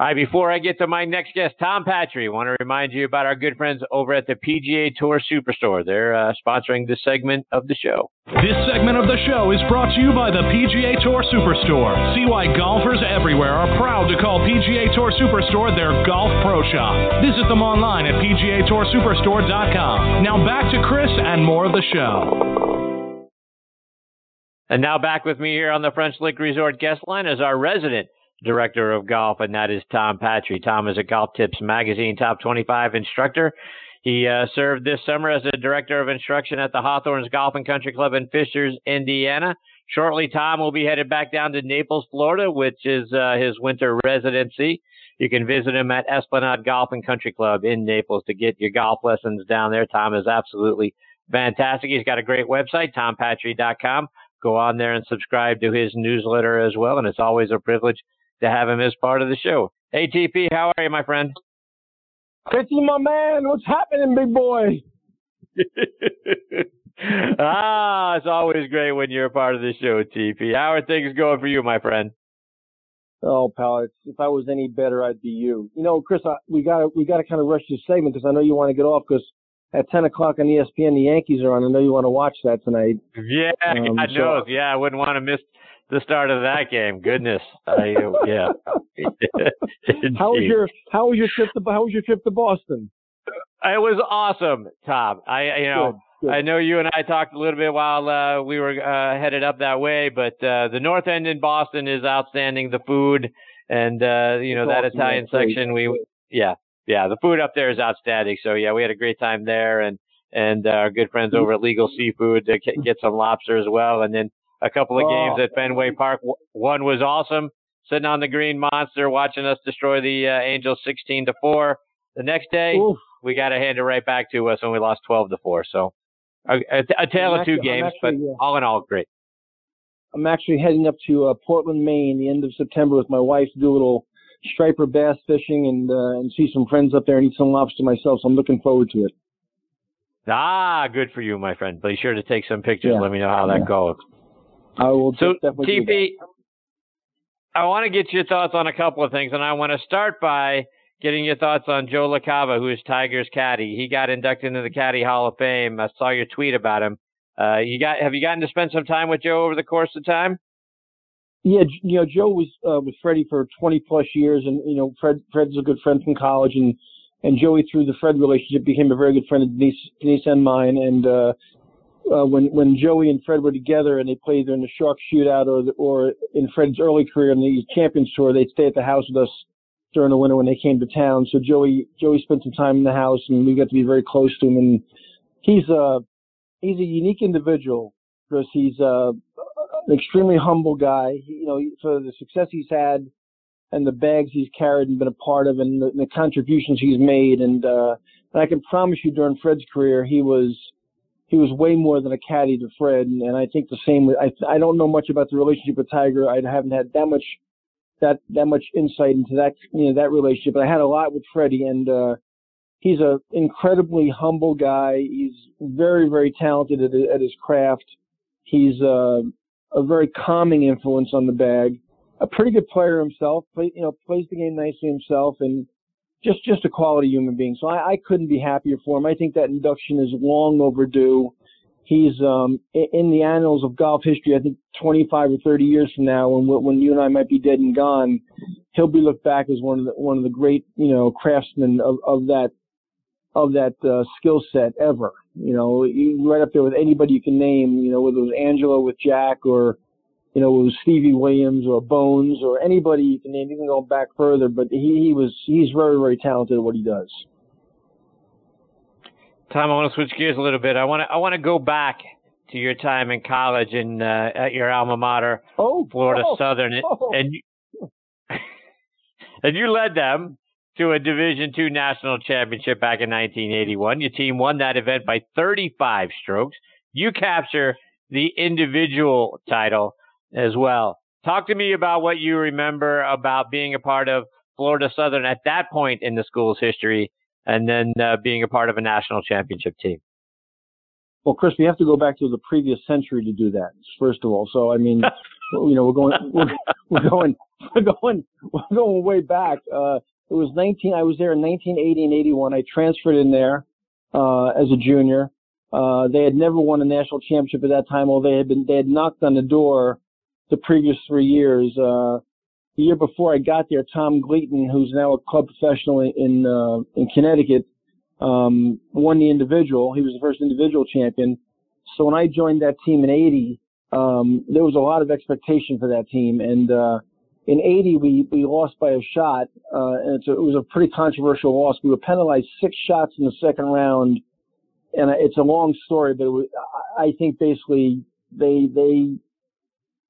All right, before I get to my next guest, Tom Patri, I want to remind you about our good friends over at the PGA Tour Superstore. They're uh, sponsoring this segment of the show. This segment of the show is brought to you by the PGA Tour Superstore. See why golfers everywhere are proud to call PGA Tour Superstore their golf pro shop. Visit them online at PGATourSuperstore.com. Now back to Chris and more of the show. And now back with me here on the French Lick Resort guest line is our resident director of golf, and that is Tom Patri. Tom is a Golf Tips Magazine top 25 instructor. He uh, served this summer as a director of instruction at the Hawthorns Golf and Country Club in Fishers, Indiana. Shortly, Tom will be headed back down to Naples, Florida, which is uh, his winter residency. You can visit him at Esplanade Golf and Country Club in Naples to get your golf lessons down there. Tom is absolutely fantastic. He's got a great website, tompatri.com. Go on there and subscribe to his newsletter as well. And it's always a privilege to have him as part of the show. Hey, TP, how are you, my friend? Chrissy, my man, what's happening, big boy? ah, it's always great when you're a part of the show, TP. How are things going for you, my friend? Oh, pal, if I was any better, I'd be you. You know, Chris, I, we got we got to kind of rush this segment because I know you want to get off because at 10 o'clock on ESPN, the Yankees are on. I know you want to watch that tonight. Yeah, um, I know. So, yeah, I wouldn't want to miss the start of that game. Goodness, I, yeah. how was your How was your trip to How was your trip to Boston? It was awesome, Tom. I you know. Good. Good. I know you and I talked a little bit while uh, we were uh, headed up that way, but uh, the North End in Boston is outstanding. The food and uh, you know that Italian section, we yeah yeah the food up there is outstanding. So yeah, we had a great time there, and and uh, our good friends over at Legal Seafood to get some lobster as well, and then a couple of games oh. at Fenway Park. One was awesome, sitting on the green monster, watching us destroy the uh, Angels 16 to four. The next day, Oof. we got to hand it right back to us when we lost 12 to four. So a, a, a tale I'm of two actually, games, actually, but yeah. all in all, great. I'm actually heading up to uh, Portland, Maine, the end of September with my wife to do a little striper bass fishing and uh, and see some friends up there and eat some lobster myself. So I'm looking forward to it. Ah, good for you, my friend. Be sure to take some pictures. Yeah. Let me know how that yeah. goes. I will so, TP, I want to get your thoughts on a couple of things, and I want to start by getting your thoughts on Joe LaCava, who is Tiger's caddy. He got inducted into the Caddy Hall of Fame. I saw your tweet about him. Uh, you got have you gotten to spend some time with Joe over the course of time? Yeah, you know, Joe was uh, with Freddie for 20 plus years, and you know, Fred Fred's a good friend from college, and and Joey through the Fred relationship became a very good friend of Denise Denise and mine, and uh, uh, when when Joey and Fred were together and they played in the Shark Shootout or the, or in Fred's early career in the Champions Tour, they'd stay at the house with us during the winter when they came to town. So Joey Joey spent some time in the house and we got to be very close to him. And he's a he's a unique individual because he's a, an extremely humble guy. He, you know, for the success he's had and the bags he's carried and been a part of and the, the contributions he's made. And, uh, and I can promise you during Fred's career, he was he was way more than a caddy to Fred, and, and I think the same. I I don't know much about the relationship with Tiger. I haven't had that much that that much insight into that you know that relationship, but I had a lot with Freddie, and uh, he's a incredibly humble guy. He's very very talented at, at his craft. He's uh, a very calming influence on the bag. A pretty good player himself. Play, you know, plays the game nicely himself, and just just a quality human being. So I, I couldn't be happier for him. I think that induction is long overdue. He's um, in the annals of golf history. I think 25 or 30 years from now, when when you and I might be dead and gone, he'll be looked back as one of the one of the great you know craftsmen of, of that of that uh, skill set ever. You know, right up there with anybody you can name. You know, whether it was Angelo with Jack or you know, it was Stevie Williams or Bones or anybody you can name. You can go back further, but he, he was he's very very talented at what he does. Tom, I want to switch gears a little bit. I want to I want to go back to your time in college and uh, at your alma mater, oh, Florida oh, Southern, oh. and you, and you led them to a Division two national championship back in 1981. Your team won that event by 35 strokes. You capture the individual title as well. Talk to me about what you remember about being a part of Florida Southern at that point in the school's history, and then uh, being a part of a national championship team. Well, Chris, we have to go back to the previous century to do that. First of all, so I mean, you know, we're going we're, we're going we're going we're going way back. Uh, it was 19. I was there in 1980 and 81. I transferred in there uh, as a junior. Uh, they had never won a national championship at that time, although they had been they had knocked on the door the previous three years. Uh, the year before I got there, Tom Gleaton, who's now a club professional in uh, in Connecticut, um, won the individual. He was the first individual champion. So when I joined that team in '80, um, there was a lot of expectation for that team, and uh, in '80 we we lost by a shot, uh, and a, it was a pretty controversial loss. We were penalized six shots in the second round, and it's a long story, but was, I think basically they they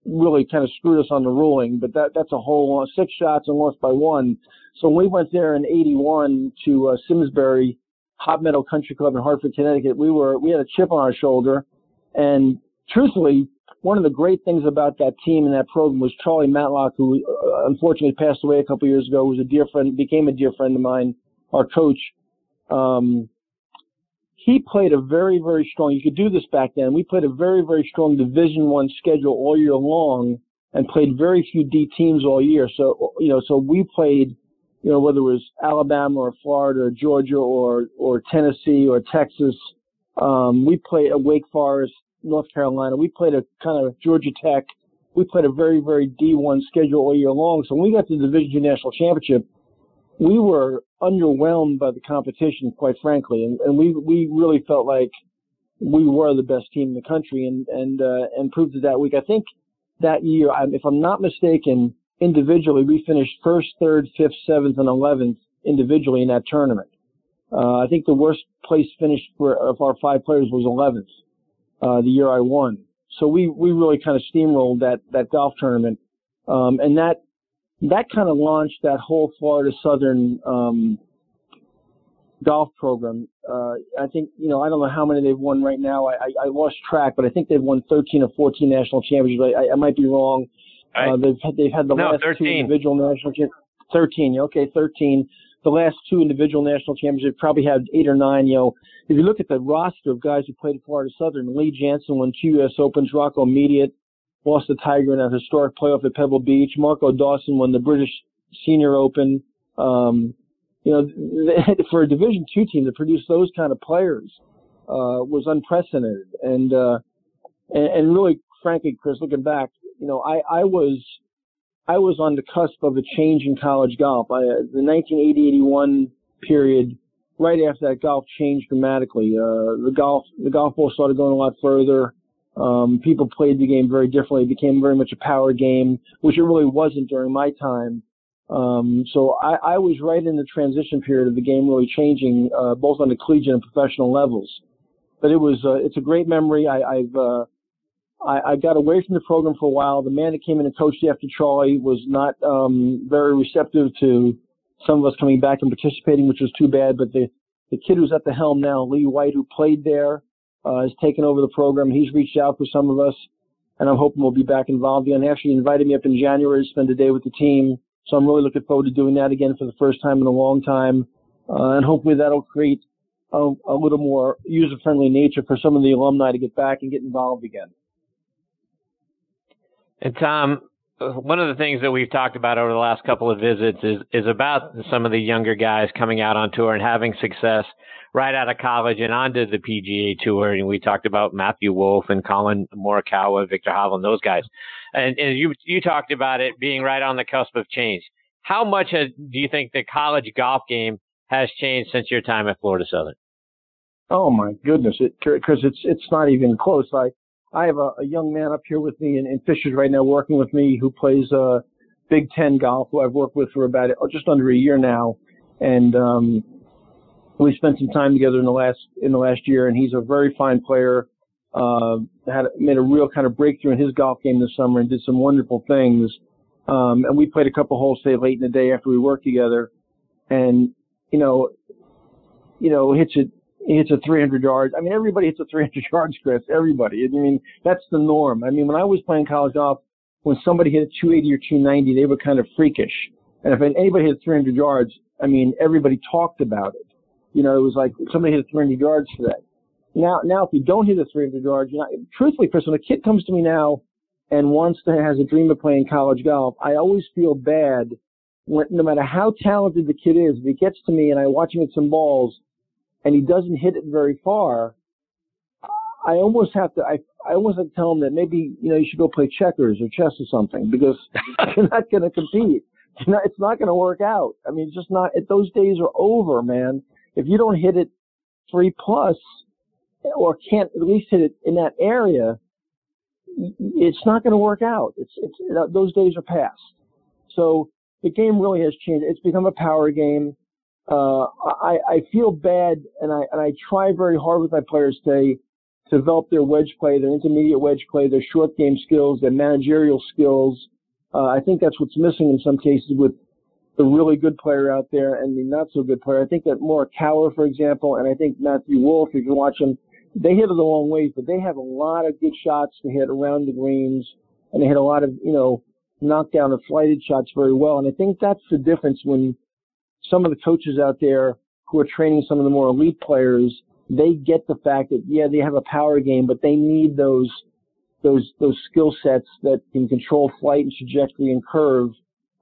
really kind of screwed us on the ruling. But that that's a whole six shots and lost by one. So when we went there in '81 to uh, Simsbury Hop Meadow Country Club in Hartford, Connecticut, we were we had a chip on our shoulder, and truthfully, one of the great things about that team and that program was Charlie Matlock, who uh, unfortunately passed away a couple years ago, who was a dear friend, became a dear friend of mine, our coach. Um, he played a very, very strong. You could do this back then. We played a very, very strong Division One schedule all year long, and played very few D teams all year. So you know, so we played, you know, whether it was Alabama or Florida or Georgia or or Tennessee or Texas. Um, we played at Wake Forest, North Carolina. We played a kind of Georgia Tech. We played a very, very D1 schedule all year long. So when we got to the Division Two National Championship, we were underwhelmed by the competition, quite frankly, and, and we we really felt like we were the best team in the country, and and uh, and proved it that week. I think that year, if I'm not mistaken, individually we finished first, third, fifth, seventh, and eleventh individually in that tournament. Uh, I think the worst place finish for of our five players was 11th uh, the year I won. So we we really kind of steamrolled that that golf tournament, um, and that that kind of launched that whole Florida Southern um, golf program. Uh, I think, you know, I don't know how many they've won right now. I, I, I lost track, but I think they've won 13 or 14 national championships. I, I might be wrong. Uh, they've had, they've had the no, last 13. two individual national championships. 13, okay, 13. The last two individual national championships probably had eight or nine. You know, if you look at the roster of guys who played at Florida Southern, Lee Janzen won two U.S. Opens, Rocco Mediate, lost the Tiger in a historic playoff at Pebble Beach. Marco Dawson won the British Senior Open. Um, you know, for a Division two team to produce those kind of players uh, was unprecedented. And, uh, and and really, frankly, Chris, looking back, you know, I I was I was on the cusp of a change in college golf. I, the 1980-81 period, right after that, golf changed dramatically. Uh, the golf the golf ball started going a lot further. Um, people played the game very differently. It became very much a power game, which it really wasn't during my time. Um, so I, I, was right in the transition period of the game really changing, uh, both on the collegiate and professional levels. But it was, uh, it's a great memory. I, have uh, I, I, got away from the program for a while. The man that came in and coached after Charlie was not um, very receptive to some of us coming back and participating, which was too bad. But the, the kid who's at the helm now, Lee White, who played there, uh, has taken over the program. He's reached out for some of us, and I'm hoping we'll be back involved again. He actually invited me up in January to spend a day with the team, so I'm really looking forward to doing that again for the first time in a long time, uh, and hopefully that'll create a, a little more user-friendly nature for some of the alumni to get back and get involved again. And Tom, one of the things that we've talked about over the last couple of visits is is about some of the younger guys coming out on tour and having success right out of college and onto the PGA Tour. And we talked about Matthew Wolff and Collin Morikawa, Viktor Hovland, those guys. And, and you you talked about it being right on the cusp of change. How much has, do you think the college golf game has changed since your time at Florida Southern? Oh my goodness, it because it's it's not even close. I I have a, a young man up here with me in, in Fishers right now working with me who plays uh, Big Ten golf, who I've worked with for about just under a year now, and um, we spent some time together in the last in the last year, and he's a very fine player. Uh, had made a real kind of breakthrough in his golf game this summer and did some wonderful things. Um, and we played a couple holes say late in the day after we worked together, and you know, you know, hits it he hits a 300 yards. I mean, everybody hits a 300 yards, Chris. Everybody. I mean, that's the norm. I mean, when I was playing college golf, when somebody hit a 280 or 290, they were kind of freakish. And if anybody hit 300 yards, I mean, everybody talked about it. You know, it was like somebody hit 300 yards today. Now, now if you don't hit a 300 yards, you know, truthfully, Chris, when a kid comes to me now and wants to has a dream of playing college golf, I always feel bad when, no matter how talented the kid is, if he gets to me and I watch him hit some balls and he doesn't hit it very far, I almost have to, I, I almost have to tell him that maybe, you know, you should go play checkers or chess or something because you're not going to compete. you Not, it's not going to work out. I mean, it's just not, it, those days are over, man. If you don't hit it three plus or can't at least hit it in that area, it's not going to work out. It's, it's, those days are past. So the game really has changed. It's become a power game. Uh, I, I feel bad and I, and I try very hard with my players to develop their wedge play, their intermediate wedge play, their short game skills, their managerial skills. Uh, I think that's what's missing in some cases with the really good player out there and the not so good player. I think that Morikawa, for example, and I think Matthew Wolff, if you watch them, they hit it a long ways, but they have a lot of good shots to hit around the greens, and they hit a lot of, you know, knockdown and flighted shots very well. And I think that's the difference when some of the coaches out there who are training some of the more elite players, they get the fact that yeah, they have a power game, but they need those those those skill sets that can control flight and trajectory and curve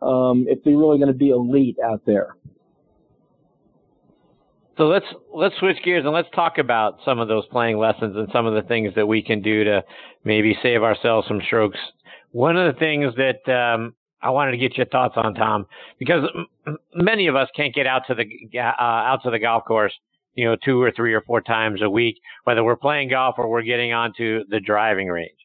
um, if they're really going to be elite out there. So let's let's switch gears and let's talk about some of those playing lessons and some of the things that we can do to maybe save ourselves some strokes one of the things that um, I wanted to get your thoughts on, Tom, because many of us can't get out to the uh, out to the golf course, you know, two or three or four times a week, whether we're playing golf or we're getting onto the driving range.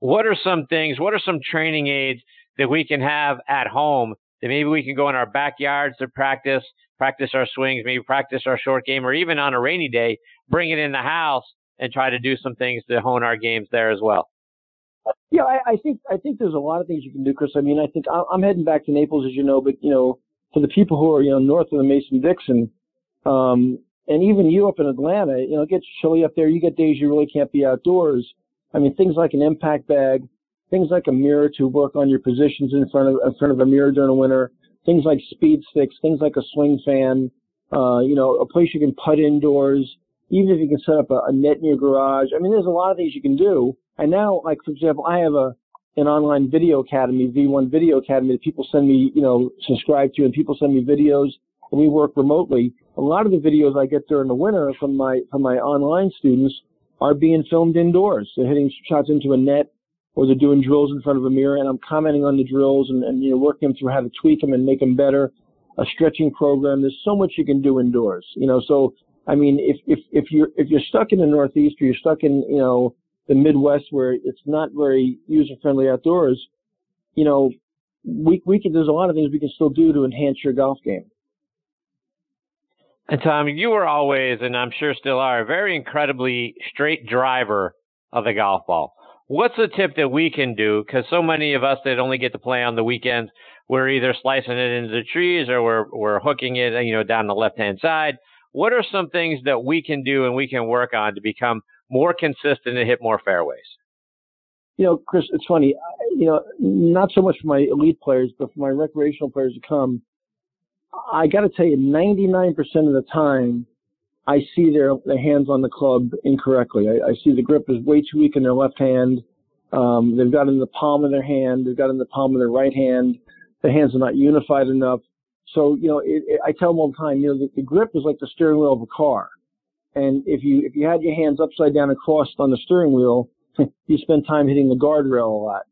What are some things? What are some training aids that we can have at home that maybe we can go in our backyards to practice, practice our swings, maybe practice our short game, or even on a rainy day, bring it in the house and try to do some things to hone our games there as well. Yeah, I, I think I think there's a lot of things you can do, Chris. I mean, I think I'm heading back to Naples, as you know, but you know, for the people who are you know north of the Mason-Dixon, um, and even you up in Atlanta, you know, it gets chilly up there. You get days you really can't be outdoors. I mean, things like an impact bag, things like a mirror to work on your positions in front of in front of a mirror during the winter, things like speed sticks, things like a swing fan, uh, you know, a place you can putt indoors, even if you can set up a, a net in your garage. I mean, there's a lot of things you can do and now, like for example, I have a an online video academy, V1 Video Academy, that people send me, you know, subscribe to, and people send me videos, and we work remotely. A lot of the videos I get during the winter from my from my online students are being filmed indoors. They're hitting shots into a net, or they're doing drills in front of a mirror, and I'm commenting on the drills and, and you know working through how to tweak them and make them better. A stretching program. There's so much you can do indoors. You know, so I mean, if if if you're if you're stuck in the Northeast or you're stuck in you know the Midwest where it's not very user friendly outdoors, you know, we we can there's a lot of things we can still do to enhance your golf game. And Tom, you were always, and I'm sure still are, a very incredibly straight driver of the golf ball. What's a tip that we can do? Because so many of us that only get to play on the weekends, we're either slicing it into the trees or we're we're hooking it, you know, down the left hand side. What are some things that we can do and we can work on to become more consistent and hit more fairways? You know, Chris, it's funny. You know, not so much for my elite players, but for my recreational players to come, I got to tell you, 99% of the time, I see their, their hands on the club incorrectly. I, I see the grip is way too weak in their left hand. Um, they've got it in the palm of their hand. They've got it in the palm of their right hand. The hands are not unified enough. So, you know, it, it, I tell them all the time, you know, the, the grip is like the steering wheel of a car. And if you if you had your hands upside down and crossed on the steering wheel, you spend time hitting the guardrail a lot.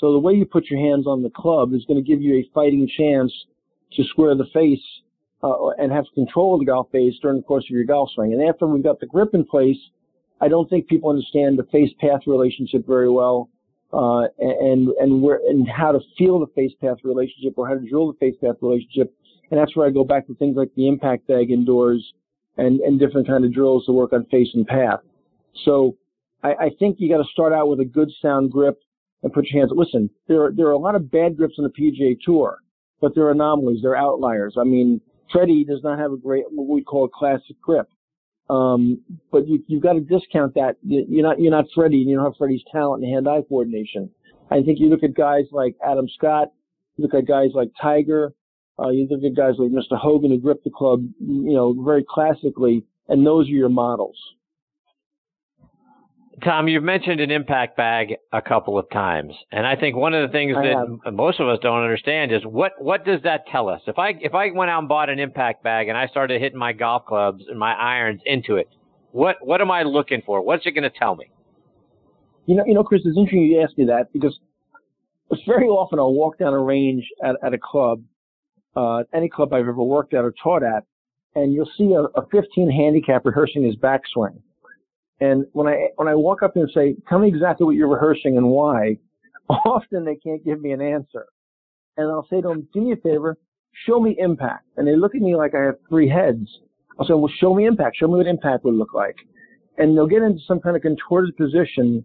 So the way you put your hands on the club is going to give you a fighting chance to square the face uh, and have control of the golf face during the course of your golf swing. And after we've got the grip in place, I don't think people understand the face path relationship very well, uh, and and where and how to feel the face path relationship or how to drill the face path relationship. And that's where I go back to things like the impact bag indoors and, and different kind of drills to work on face and path. So I, I think you got to start out with a good sound grip and put your hands. Listen, there are, there are a lot of bad grips on the PGA Tour, but they're anomalies. They're outliers. I mean, Freddie does not have a great, what we call a classic grip. Um, but you, you've got to discount that. You're not, you're not Freddie and you don't have Freddie's talent and hand-eye coordination. I think you look at guys like Adam Scott, you look at guys like Tiger, uh, you look at guys like Mr. Hogan who grip the club, you know, very classically, and those are your models. Tom, you've mentioned an impact bag a couple of times, and I think one of the things I that have. most of us don't understand is what what does that tell us? If I if I went out and bought an impact bag and I started hitting my golf clubs and my irons into it, what what am I looking for? What's it going to tell me? You know, you know, Chris, it's interesting you ask me that because very often I'll walk down a range at, at a club, uh, any club I've ever worked at or taught at, and you'll see a, a 15 handicap rehearsing his backswing. And when I when I walk up and say, "Tell me exactly what you're rehearsing and why," often they can't give me an answer. And I'll say to them, "Do me a favor, show me impact." And they look at me like I have three heads. I'll say, "Well, show me impact. Show me what impact would look like." And they'll get into some kind of contorted position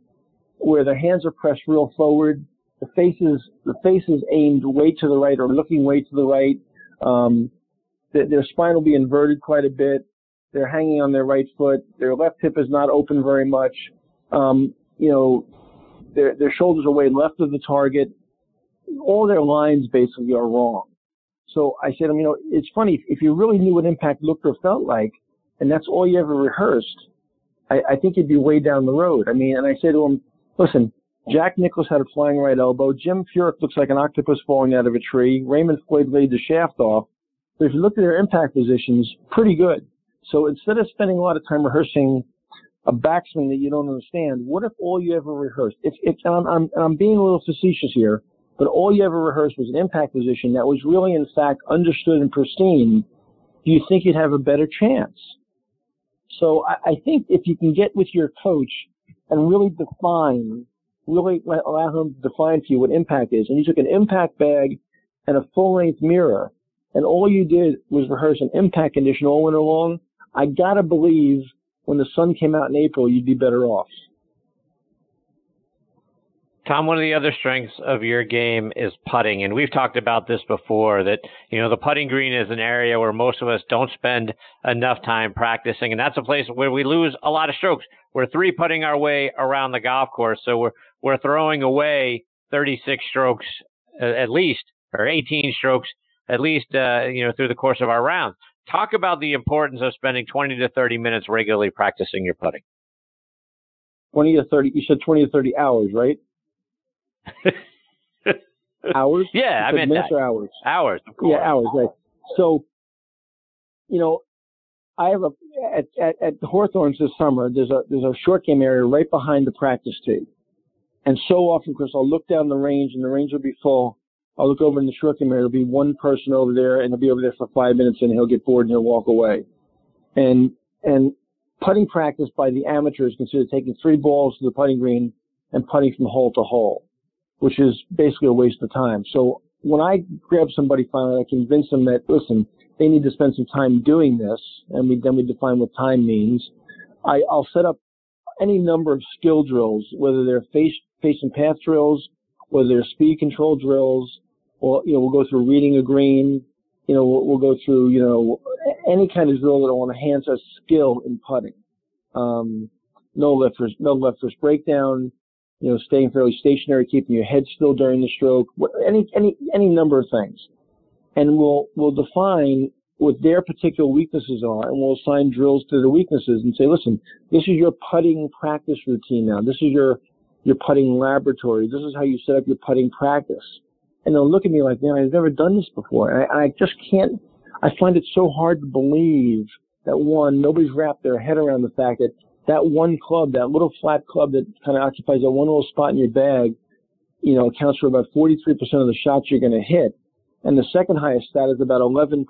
where their hands are pressed real forward, the face is the faces aimed way to the right or looking way to the right. Um, their, their spine will be inverted quite a bit. They're hanging on their right foot. Their left hip is not open very much. Um, you know, their their shoulders are way left of the target. All their lines basically are wrong. So I said, you know, it's funny if you really knew what impact looked or felt like, and that's all you ever rehearsed. I, I think you'd be way down the road. I mean, and I said to him, listen, Jack Nicklaus had a flying right elbow. Jim Furyk looks like an octopus falling out of a tree. Raymond Floyd laid the shaft off. But if you look at their impact positions, pretty good. So instead of spending a lot of time rehearsing a backswing that you don't understand, what if all you ever rehearsed? If, if and I'm, I'm, I'm being a little facetious here, but all you ever rehearsed was an impact position that was really, in fact, understood and pristine. Do you think you'd have a better chance? So I, I think if you can get with your coach and really define, really allow him to define for you what impact is, and you took an impact bag and a full length mirror, and all you did was rehearse an impact condition all winter long, I gotta believe when the sun came out in April, you'd be better off. Tom, one of the other strengths of your game is putting, and we've talked about this before. That you know the putting green is an area where most of us don't spend enough time practicing, and that's a place where we lose a lot of strokes. We're three putting our way around the golf course, so we're we're throwing away 36 strokes at least, or 18 strokes at least, uh, you know, through the course of our round. Talk about the importance of spending 20 to 30 minutes regularly practicing your putting. 20 to 30. You said 20 to 30 hours, right? hours? Yeah, I meant minutes that. or hours? Hours. Of course. Yeah, hours. Right. So, you know, I have a at, at at Hawthorns this summer. There's a there's a short game area right behind the practice tee, and so often, Chris, I'll look down the range and the range will be full. I'll look over in the short game area. There'll be one person over there, and he'll be over there for five minutes, and he'll get bored and he'll walk away. And and putting practice by the amateurs considered taking three balls to the putting green and putting from hole to hole, which is basically a waste of time. So when I grab somebody finally, I convince them that listen, they need to spend some time doing this, and we then we define what time means. I, I'll set up any number of skill drills, whether they're face face and path drills, whether they're speed control drills, or you know we'll go through reading a green, you know we'll, we'll go through you know any kind of drill that will enhance our skill in putting. Um, no left no left wrist breakdown, you know, staying fairly stationary, keeping your head still during the stroke, any any any number of things, and we'll we'll define what their particular weaknesses are, and we'll assign drills to the weaknesses and say, listen, this is your putting practice routine now. This is your your putting laboratory. This is how you set up your putting practice. And they'll look at me like, man, I've never done this before. And I, I just can't. I find it so hard to believe that one, nobody's wrapped their head around the fact that that one club, that little flat club that kind of occupies that one little spot in your bag, you know, accounts for about 43% of the shots you're going to hit. And the second highest stat is about 11%.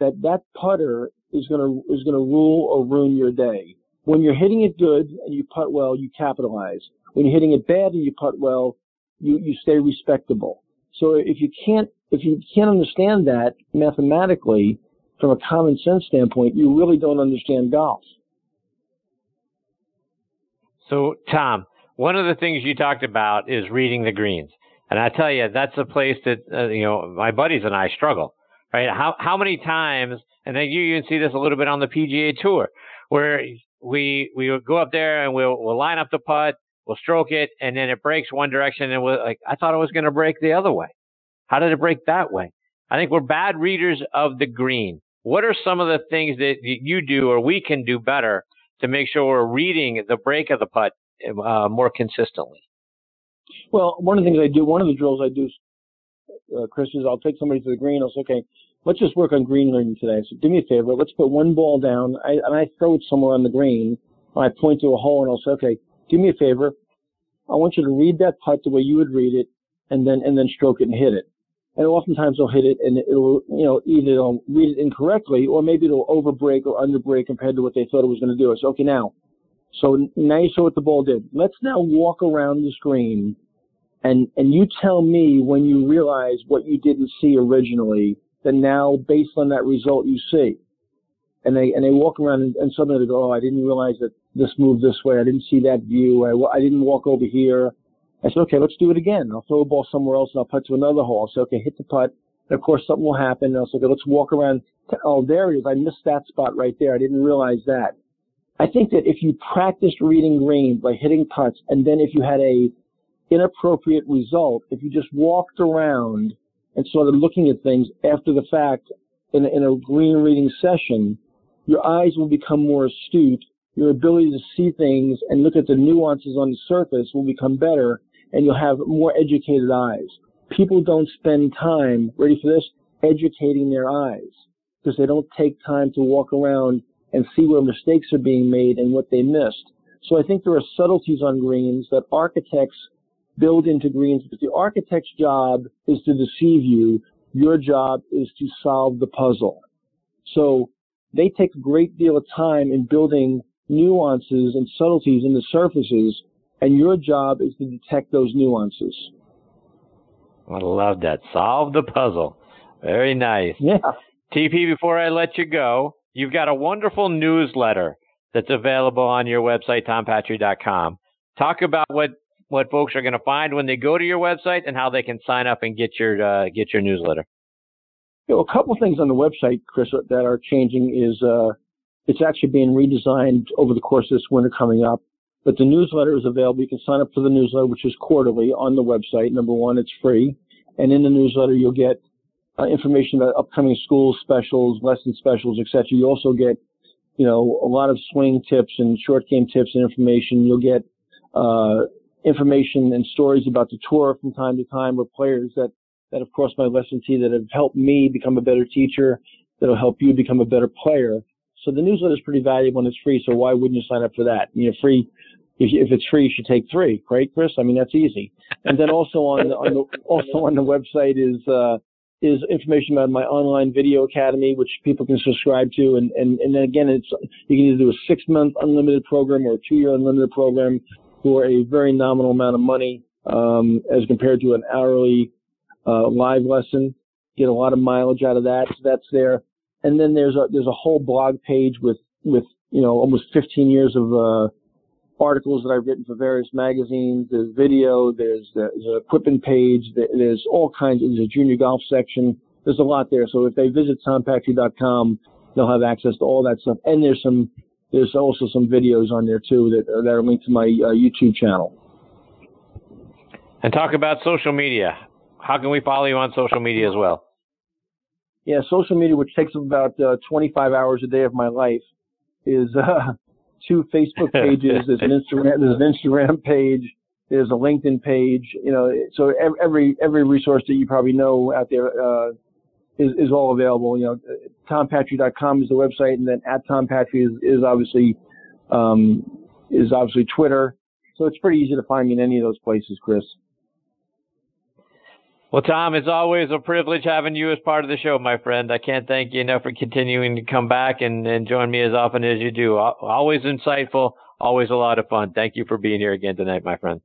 That that putter is going to, is going to rule or ruin your day. When you're hitting it good and you putt well, you capitalize. When you're hitting it bad and you putt well, you, you stay respectable. So if you can't, if you can't understand that mathematically from a common sense standpoint, you really don't understand golf. So, Tom, one of the things you talked about is reading the greens, and I tell you that's a place that uh, you know my buddies and I struggle. Right? How how many times? And then you even see this a little bit on the PGA Tour, where we we go up there and we'll we'll line up the putt, we'll stroke it, and then it breaks one direction, and we're like, I thought it was going to break the other way. How did it break that way? I think we're bad readers of the green. What are some of the things that you do or we can do better to make sure we're reading the break of the putt uh, more consistently? Well, one of the things I do, one of the drills I do, uh, Chris, is I'll take somebody to the green. I'll say, okay, let's just work on green learning today. So do me a favor. Let's put one ball down I, and I throw it somewhere on the green. I point to a hole and I'll say, okay, do me a favor. I want you to read that putt the way you would read it and then, and then stroke it and hit it. And oftentimes they'll hit it and it'll, you know, either they'll read it incorrectly or maybe it'll overbreak or underbreak compared to what they thought it was going to do. It's okay now. So now you saw what the ball did. Let's now walk around the screen and, and you tell me when you realize what you didn't see originally that now based on that result you see. And they, and they walk around and, and suddenly they go, oh, I didn't realize that this moved this way. I didn't see that view. I, I didn't walk over here. I said, okay, let's do it again. I'll throw a ball somewhere else and I'll putt to another hole. I'll say, okay, hit the putt. And of course, something will happen. And I'll say, okay, let's walk around. Oh, there it is. I missed that spot right there. I didn't realize that. I think that if you practiced reading greens by hitting putts, and then if you had a inappropriate result, if you just walked around and started looking at things after the fact in a, in a green reading session, your eyes will become more astute. Your ability to see things and look at the nuances on the surface will become better and you'll have more educated eyes. People don't spend time, ready for this, educating their eyes because they don't take time to walk around and see where mistakes are being made and what they missed. So I think there are subtleties on greens that architects build into greens, but the architect's job is to deceive you. Your job is to solve the puzzle. So they take a great deal of time in building nuances and subtleties in the surfaces, and your job is to detect those nuances. I love that. Solve the puzzle. Very nice. Yeah. TP, before I let you go, you've got a wonderful newsletter that's available on your website, tompatri.com. Talk about what what folks are going to find when they go to your website and how they can sign up and get your uh, get your newsletter. You know, a couple things on the website, Chris, that are changing is uh, it's actually being redesigned over the course of this winter coming up. But the newsletter is available. You can sign up for the newsletter, which is quarterly on the website. Number one, it's free, and in the newsletter you'll get uh, information about upcoming school specials, lesson specials, etc. You also get, you know, a lot of swing tips and short game tips and information. You'll get uh, information and stories about the tour from time to time with players that, that have crossed my lesson tee that have helped me become a better teacher, that'll help you become a better player. So the newsletter is pretty valuable and it's free. So why wouldn't you sign up for that? You know, free. If, if it's free, you should take three, right, Chris? I mean, that's easy. And then also on the, on the also on the website is uh, is information about my online video academy, which people can subscribe to. And and and then again, it's you can either do a six month unlimited program or a two year unlimited program for a very nominal amount of money um, as compared to an hourly uh, live lesson. Get a lot of mileage out of that. So that's there. And then there's a there's a whole blog page with with you know almost 15 years of uh, articles that I've written for various magazines. There's video. There's there's an equipment page. There's all kinds. There's a junior golf section. There's a lot there. So if they visit tompatri.com, they'll have access to all that stuff. And there's some there's also some videos on there too that, that are linked to my uh, YouTube channel. And talk about social media. How can we follow you on social media as well? Yeah, social media, which takes up about uh, 25 hours a day of my life, is uh, two Facebook pages. there's an Instagram. There's an Instagram page. There's a LinkedIn page. You know, so every every resource that you probably know out there uh, is, is all available. You know, tompatri.com is the website, and then at tompatri is, is obviously um, is obviously Twitter. So it's pretty easy to find me in any of those places, Chris. Well, Tom, it's always a privilege having you as part of the show, my friend. I can't thank you enough for continuing to come back and, and join me as often as you do. Always insightful, always a lot of fun. Thank you for being here again tonight, my friend.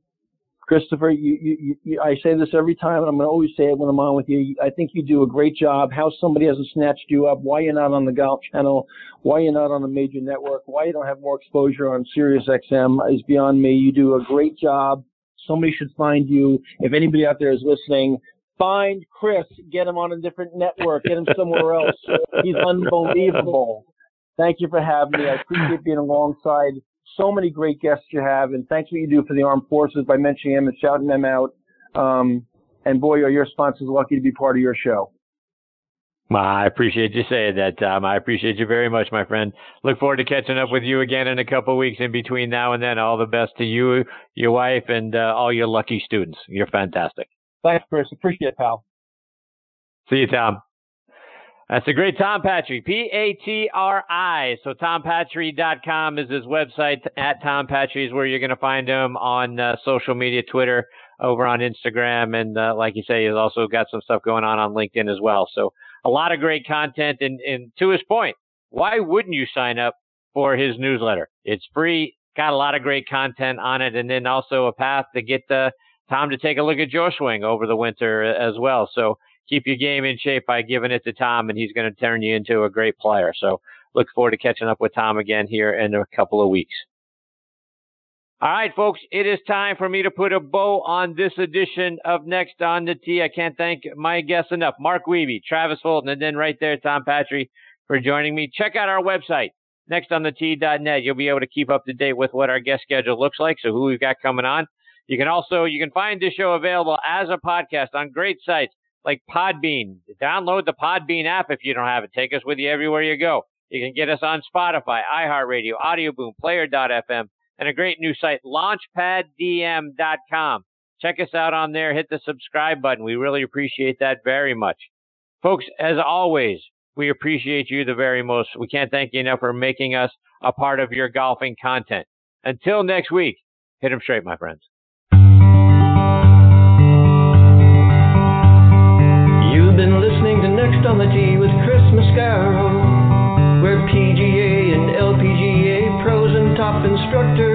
Christopher, you, you, you, I say this every time, and I'm going to always say it when I'm on with you. I think you do a great job. How somebody hasn't snatched you up, why you're not on the Golf Channel, why you're not on a major network, why you don't have more exposure on Sirius XM is beyond me. You do a great job. Somebody should find you. If anybody out there is listening, find Chris, get him on a different network, get him somewhere else. He's unbelievable. Thank you for having me. I appreciate being alongside so many great guests you have, and thanks for what you do for the armed forces by mentioning them and shouting them out. Um, and boy, are your sponsors lucky to be part of your show. I appreciate you saying that, Tom. I appreciate you very much, my friend. Look forward to catching up with you again in a couple of weeks. In between now and then, all the best to you, your wife, and uh, all your lucky students. You're fantastic. Thanks, Chris. Appreciate it, pal. See you, Tom. That's a great Tom Patri, P A T R I. So tompatri.com is his website. At Tom Patri is where you're going to find him on uh, social media, Twitter, over on Instagram, and uh, like you say, he's also got some stuff going on on LinkedIn as well. So a lot of great content. And, and to his point, why wouldn't you sign up for his newsletter? It's free, got a lot of great content on it, and then also a path to get the Tom to take a look at your swing over the winter as well. So keep your game in shape by giving it to Tom, and he's going to turn you into a great player. So look forward to catching up with Tom again here in a couple of weeks. All right, folks, it is time for me to put a bow on this edition of Next on the Tee. I can't thank my guests enough. Mark Wiebe, Travis Fulton, and then right there, Tom Patri for joining me. Check out our website, nextonthetee.net. You'll be able to keep up to date with what our guest schedule looks like, so who we've got coming on. You can also, you can find this show available as a podcast on great sites like Podbean. Download the Podbean app if you don't have it. Take us with you everywhere you go. You can get us on Spotify, iHeartRadio, Audioboom, Player.fm, and a great new site, LaunchpadDM.com. Check us out on there. Hit the subscribe button. We really appreciate that very much. Folks, as always, we appreciate you the very most. We can't thank you enough for making us a part of your golfing content. Until next week, hit them straight, my friends. Mascaro,